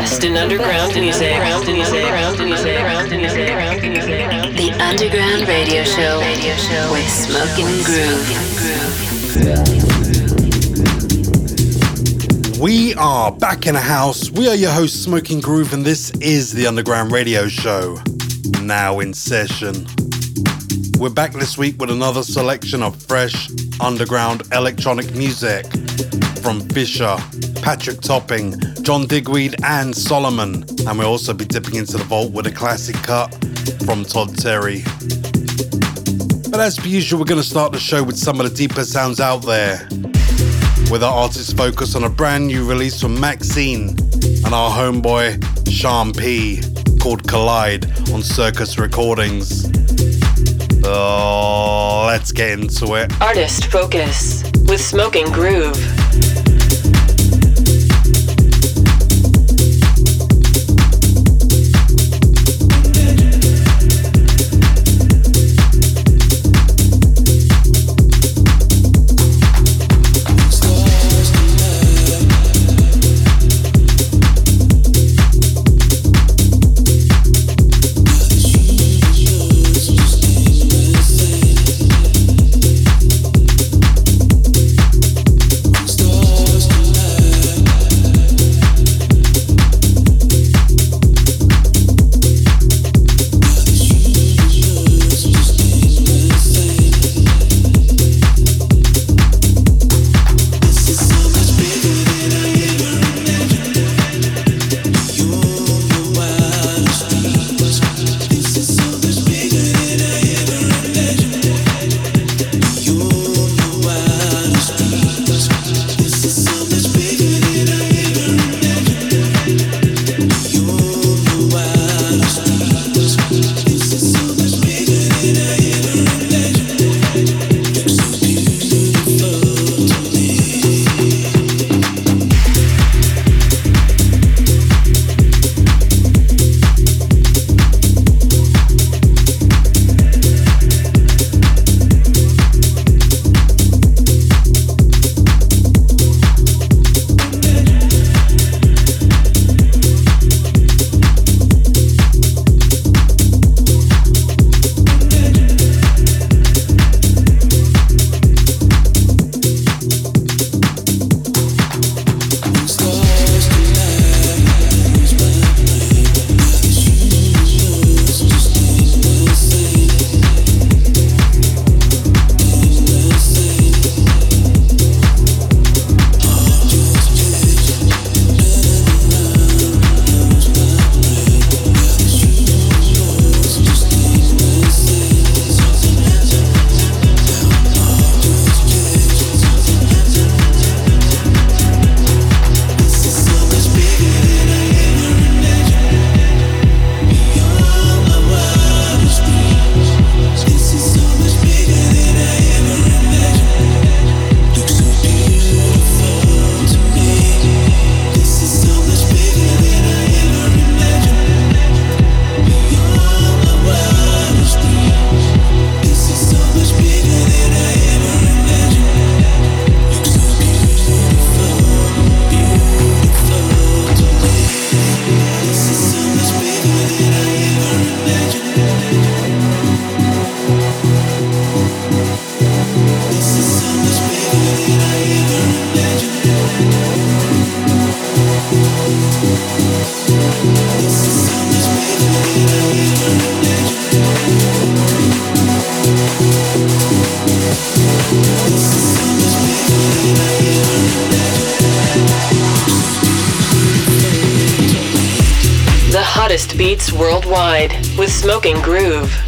best in underground music. The Underground Radio Show with Smoking Groove. We are back in a house. We are your host, Smoking Groove, and this is the Underground Radio Show. Now in session. We're back this week with another selection of fresh underground electronic music from Fisher, Patrick Topping, John Digweed, and Solomun. And we'll also be dipping into the vault with a classic cut from Todd Terry. But as per usual, we're going to start the show with some of the deeper sounds out there. With our artist focus on a brand new release from Maxine and our homeboy Sean P called Collide on Circus Recordings. Oh, let's get into it. Artist Focus with Smoking Groove. Smoking Groove.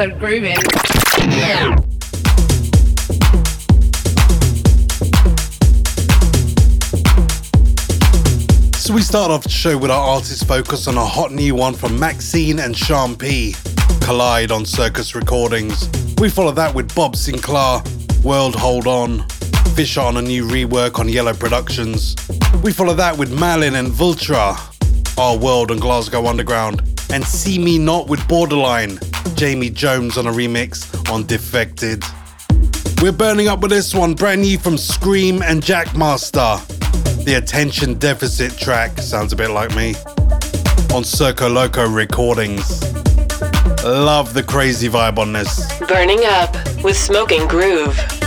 And so grooving. So we start off the show with our artist focus on a hot new one from Maxine and Sean P. Collide on Circus Recordings. We follow that with Bob Sinclar, World Hold On, Fisher on a new rework on Yellow Productions. We follow that with Malin and Vultra, Our World on Glasgow Underground, and See Me Not with Borderline, Jamie Jones on a remix on Defected. We're burning up with this one, brand new from Skream and Jackmaster. The Attention Deficit track sounds a bit like me on Circoloco recordings. Love the crazy vibe on this. Burning up with Smoking Groove.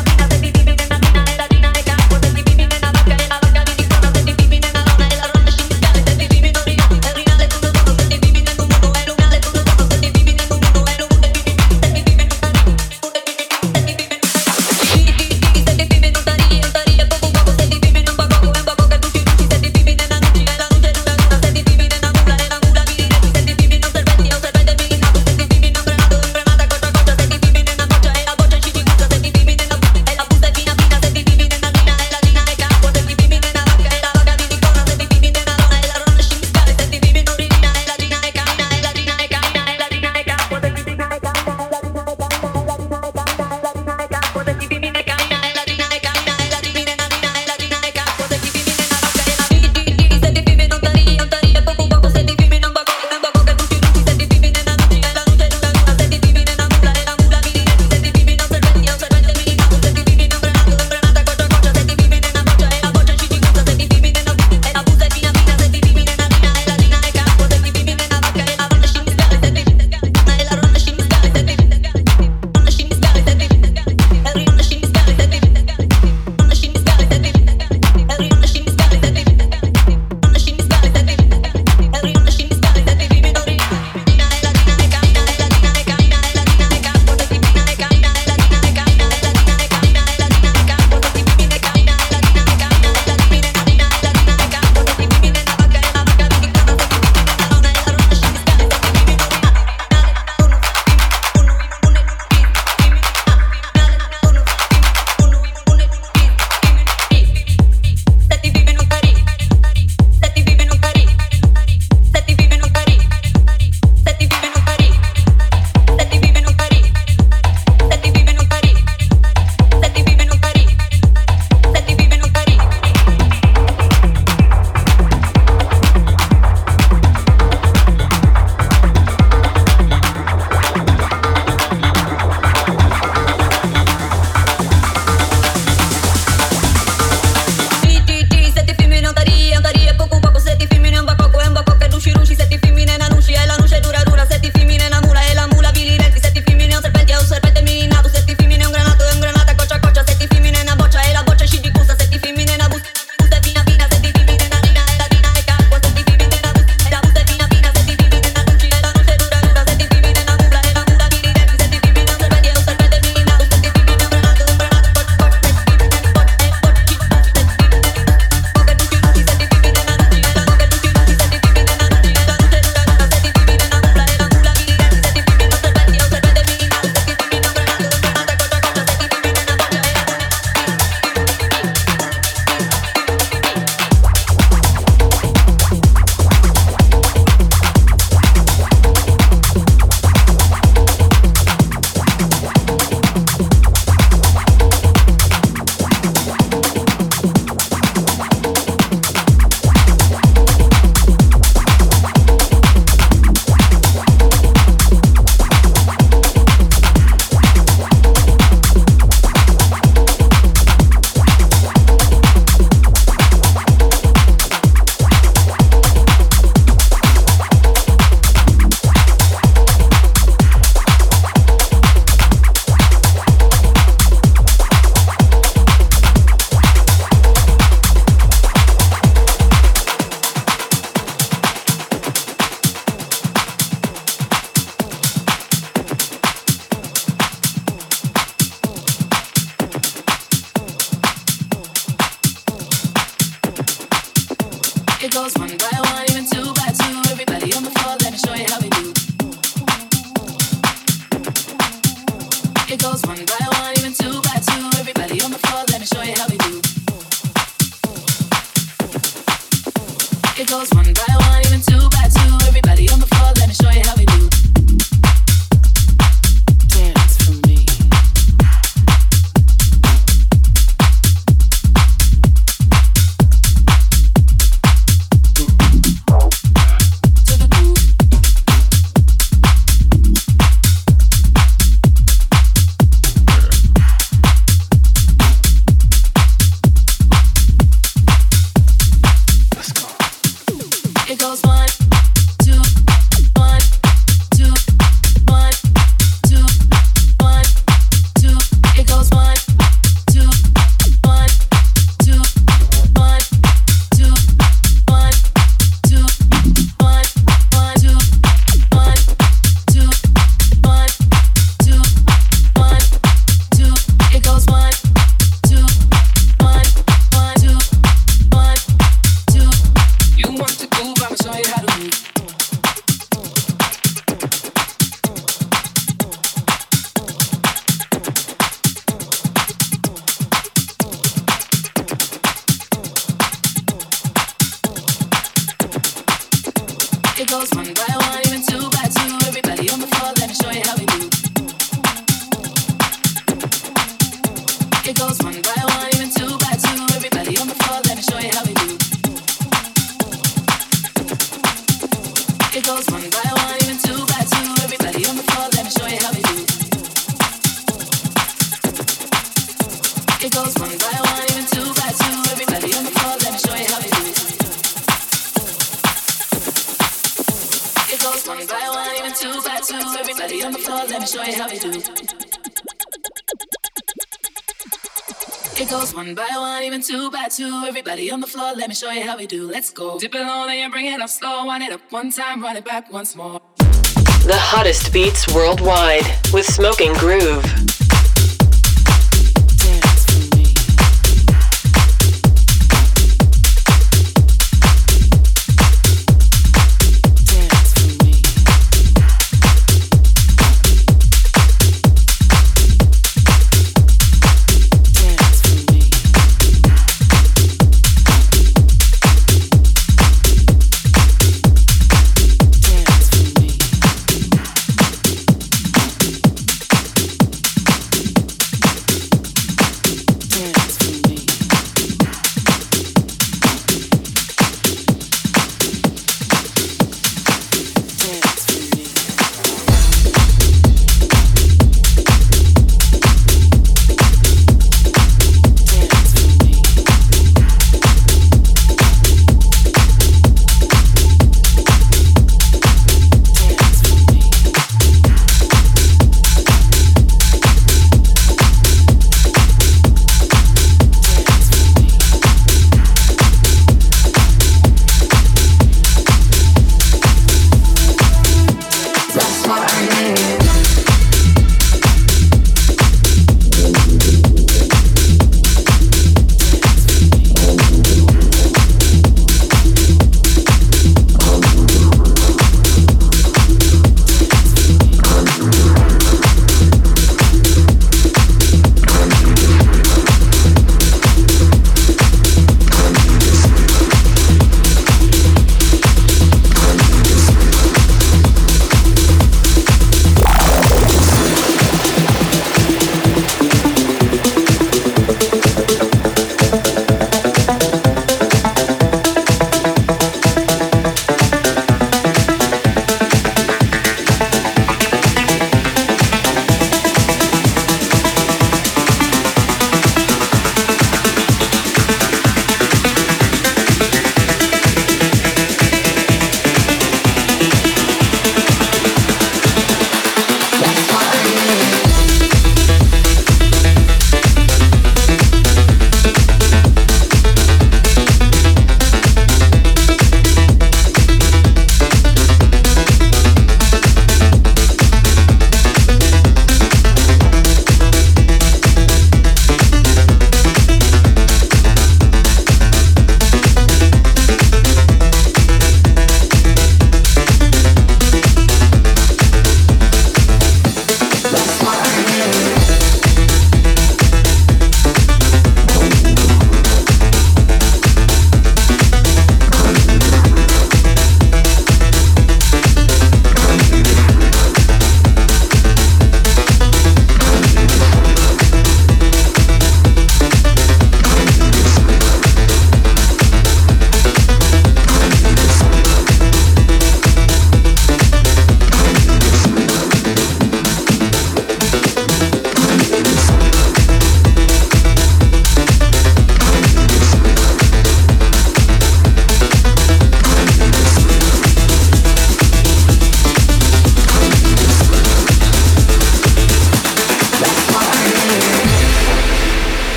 Let me show you how we do. Let's go. Dip it low, then you bring it up slow. Wind it up one time, run it back once more. The hottest beats worldwide with Smoking Groove.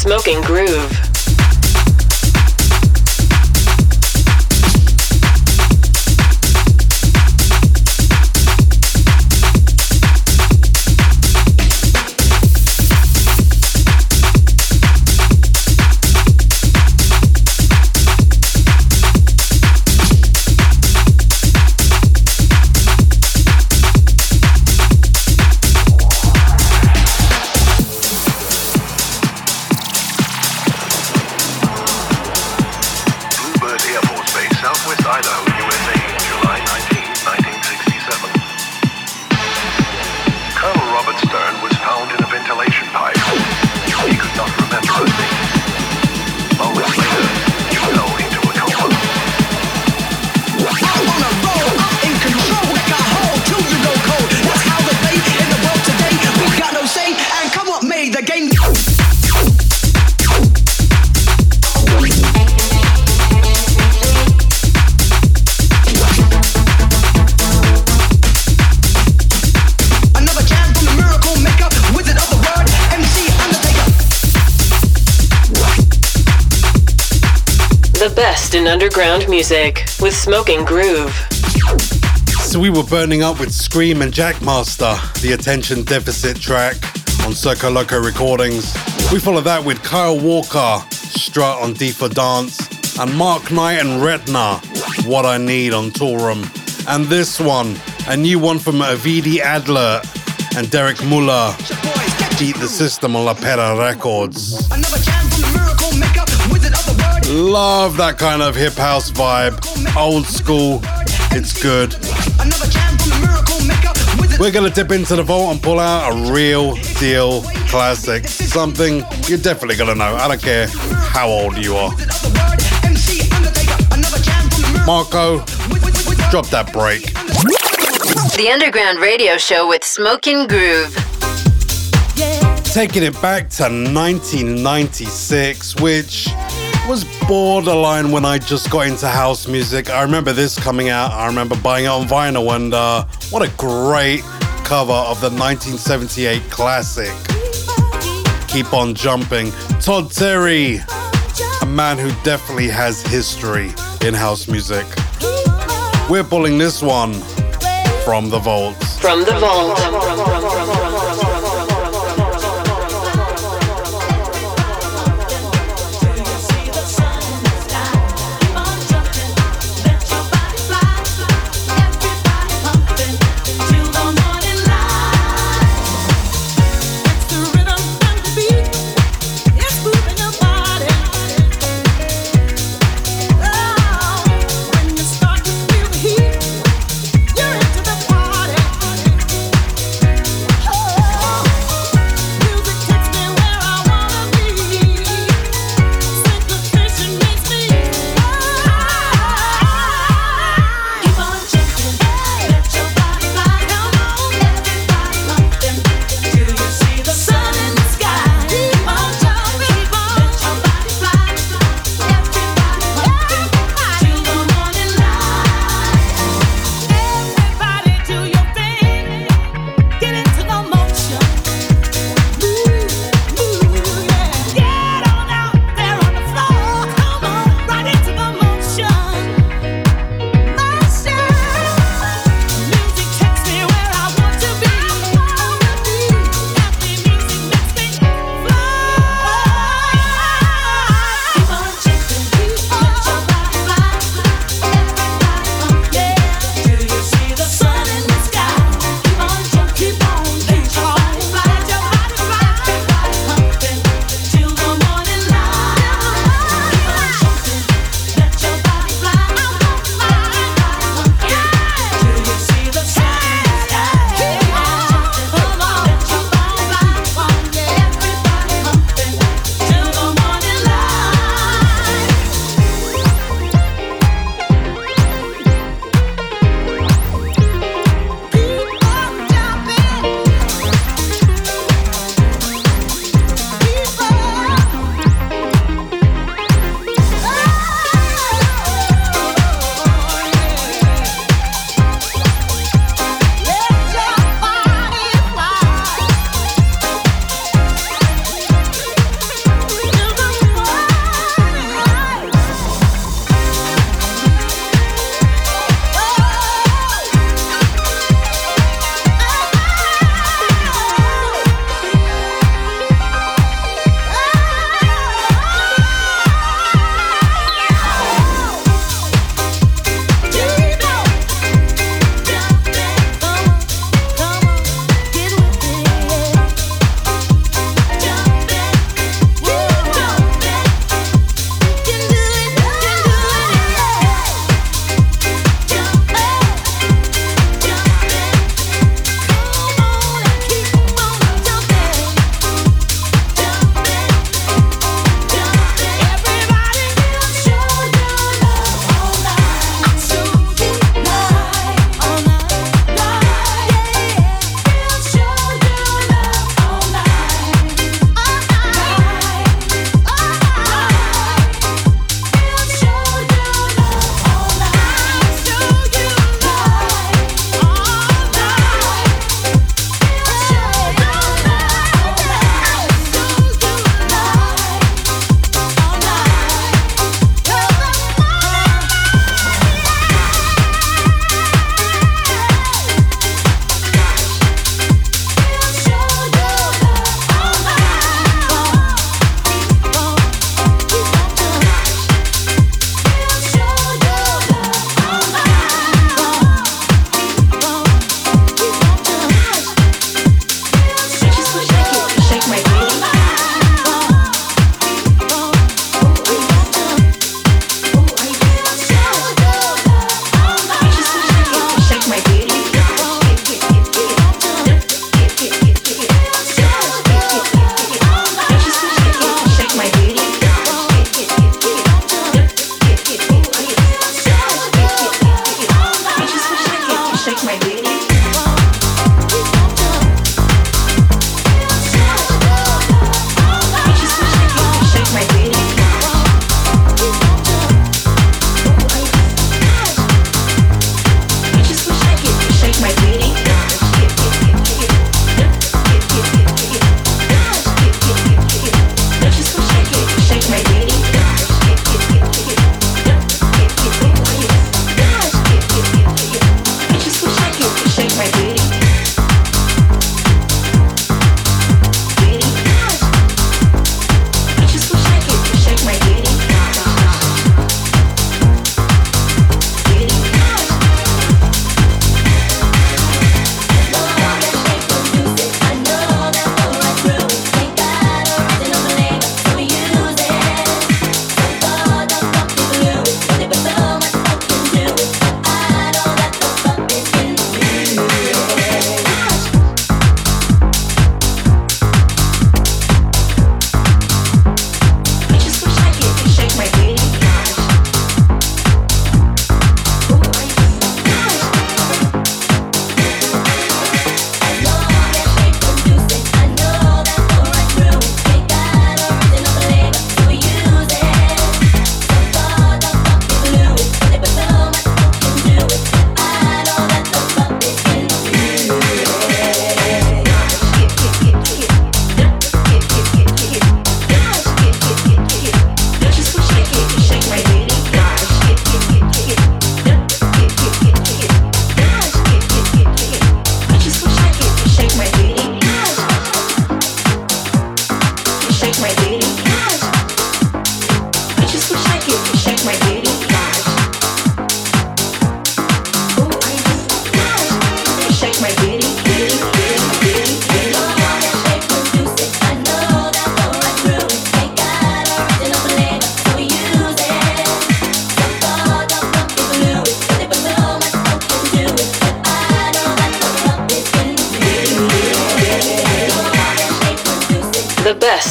Smoking Groove. Underground music with Smoking Groove. So we were burning up with Skream and Jackmaster, the attention deficit track on Circoloco Recordings. We followed that with Kyle Walker, Strut on D for Dance, and Mark Knight and Retna, What I Need on Toolroom. And this one, a new one from Avidi Adler and Derek Muller, Beat the System on La Pera Records. Love that kind of hip house vibe. Old school. It's good. We're going to dip into the vault and pull out a real deal classic. Something you're definitely going to know. I don't care how old you are. Marco, drop that break. The Underground Radio Show with Smoking Groove. Taking it back to 1996, which was borderline when I just got into house music. I remember this coming out. I remember buying it on vinyl, and uh, what a great cover of the 1978 classic. Keep on jumping. Todd Terry, a man who definitely has history in house music. We're pulling this one from the vault. From the vault.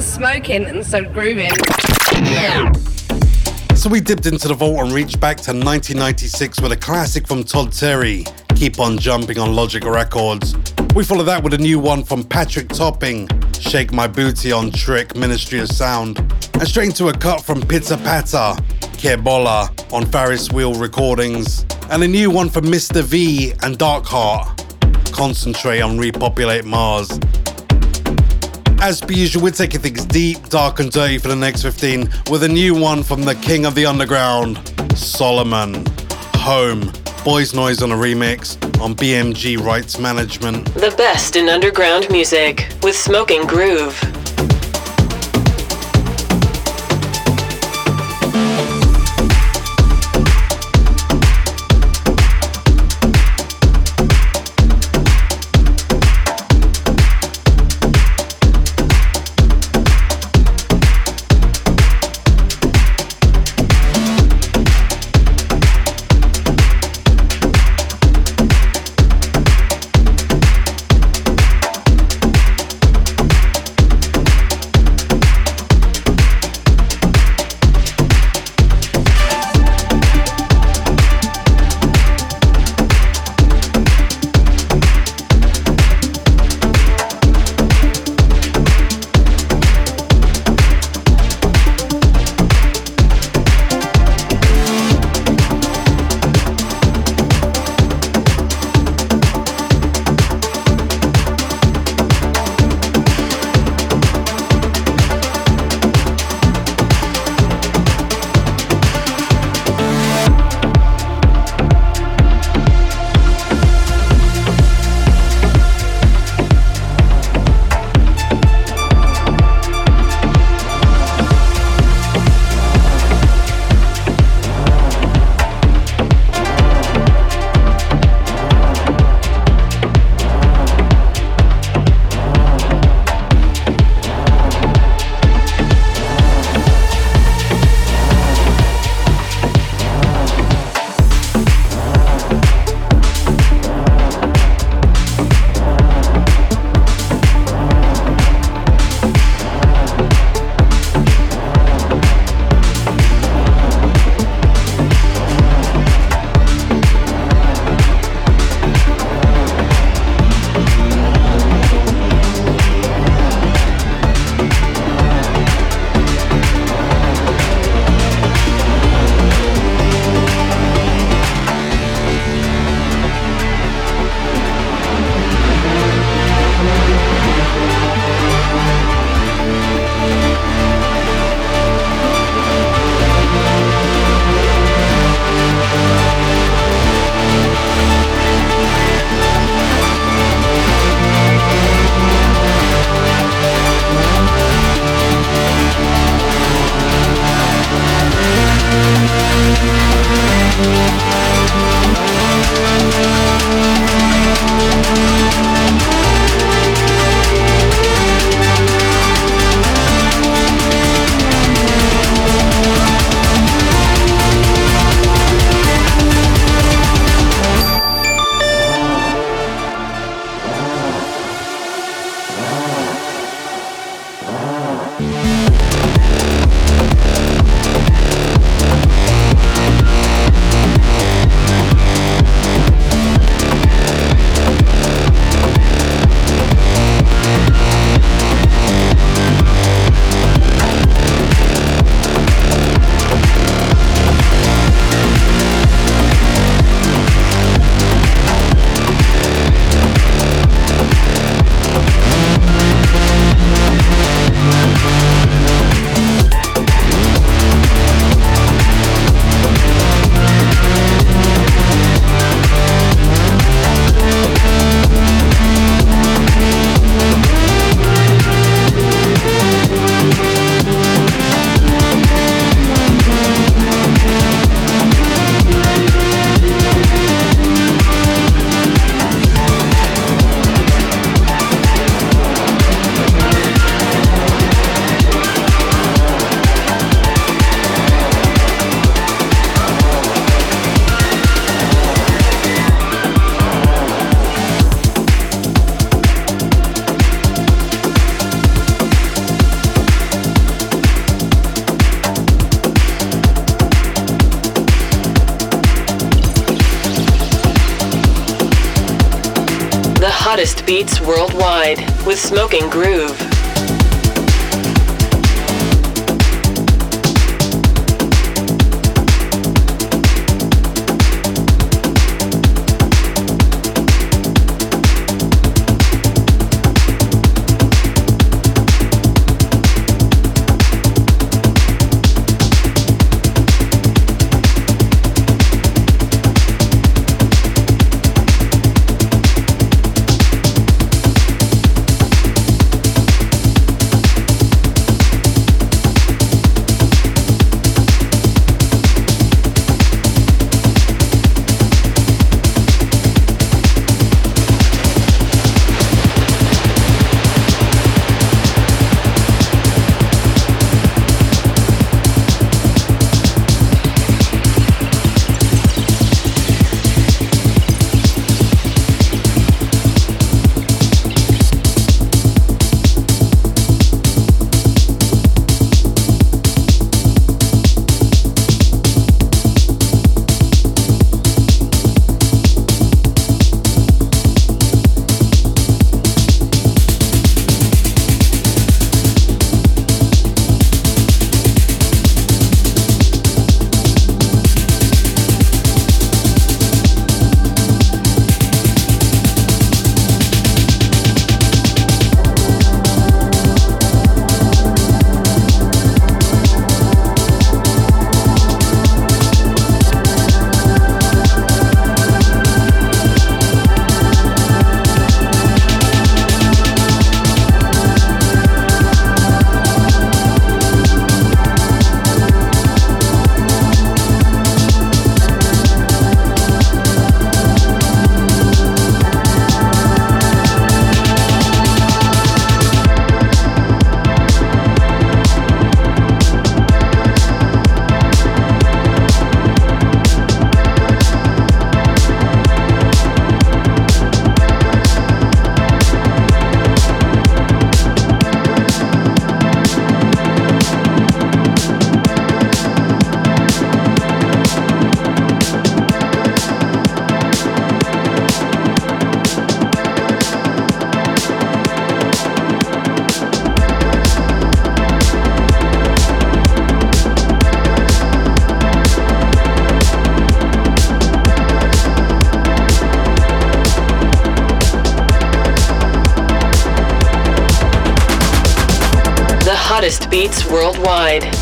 Smoking and so grooving. So we dipped into the vault and reached back to 1996 with a classic from Todd Terry, Keep On Jumping on Logic Records. We follow that with a new one from Patrick Topping, Shake My Booty on Trick Ministry of Sound. And straight into a cut from Pizza Pata, Kebola on Ferris Wheel Recordings. And a new one from Mr. V and Darkheart, Concentrate on Repopulate Mars. As per usual, we're taking things deep, dark, and dirty for the next 15 with a new one from the king of the underground, Solomun. Home. Boys Noize on a remix on BMG Rights Management. The best in underground music with Smoking Groove. Smoking Groove.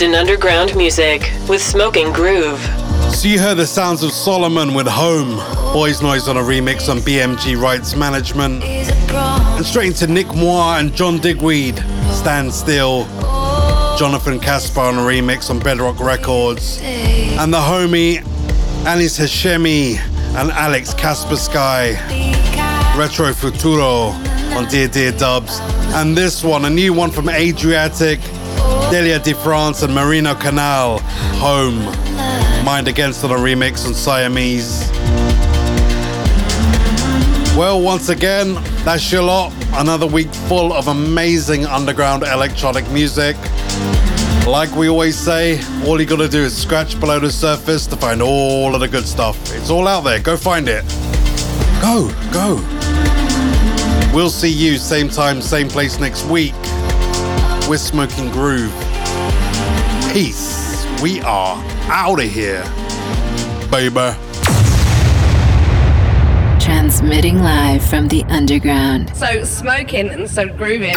In underground music with Smoking Groove. So you heard the sounds of Solomun with Home, Boys Noize on a remix on BMG Rights Management, and straight into Nick Muir and John Digweed, Stand Still, Jonathan Kaspar on a remix on Bedrock Records, and the homie Anis Hashemi and Alex Kaspersky, Retro Futuro on Dear Dear Dubs, and this one, a new one from Adriatique, Delhia de France and Marino Canal, Home. Mind Against on a remix on Siamese. Well, once again, that's your lot. Another week full of amazing underground electronic music. Like we always say, all you gotta do is scratch below the surface to find all of the good stuff. It's all out there. Go find it. Go, go. We'll see you same time, same place next week. We're Smoking Groove. Peace. We are out of here, baby. Transmitting live from the underground. So smoking and so grooving.